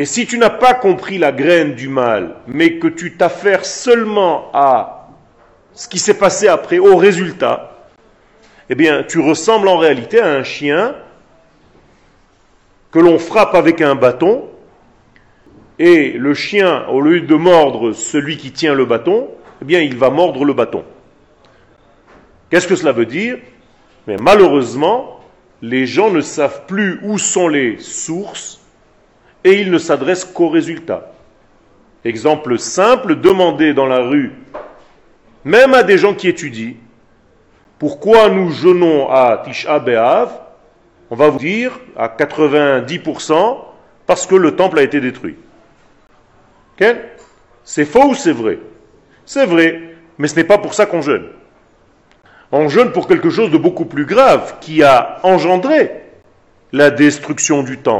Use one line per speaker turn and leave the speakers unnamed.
Et si tu n'as pas compris la graine du mal, mais que tu t'affaires seulement à ce qui s'est passé après, au résultat, eh bien, tu ressembles en réalité à un chien que l'on frappe avec un bâton, et le chien, au lieu de mordre celui qui tient le bâton, eh bien, il va mordre le bâton. Qu'est-ce que cela veut dire? Mais malheureusement, les gens ne savent plus où sont les sources et ils ne s'adressent qu'aux résultats. Exemple simple, demander dans la rue, même à des gens qui étudient, pourquoi nous jeûnons à Tisha B'Av On va vous dire à 90% parce que le temple a été détruit. C'est faux ou c'est vrai? C'est vrai, mais ce n'est pas pour ça qu'on jeûne. On jeûne pour quelque chose de beaucoup plus grave qui a engendré la destruction du temple.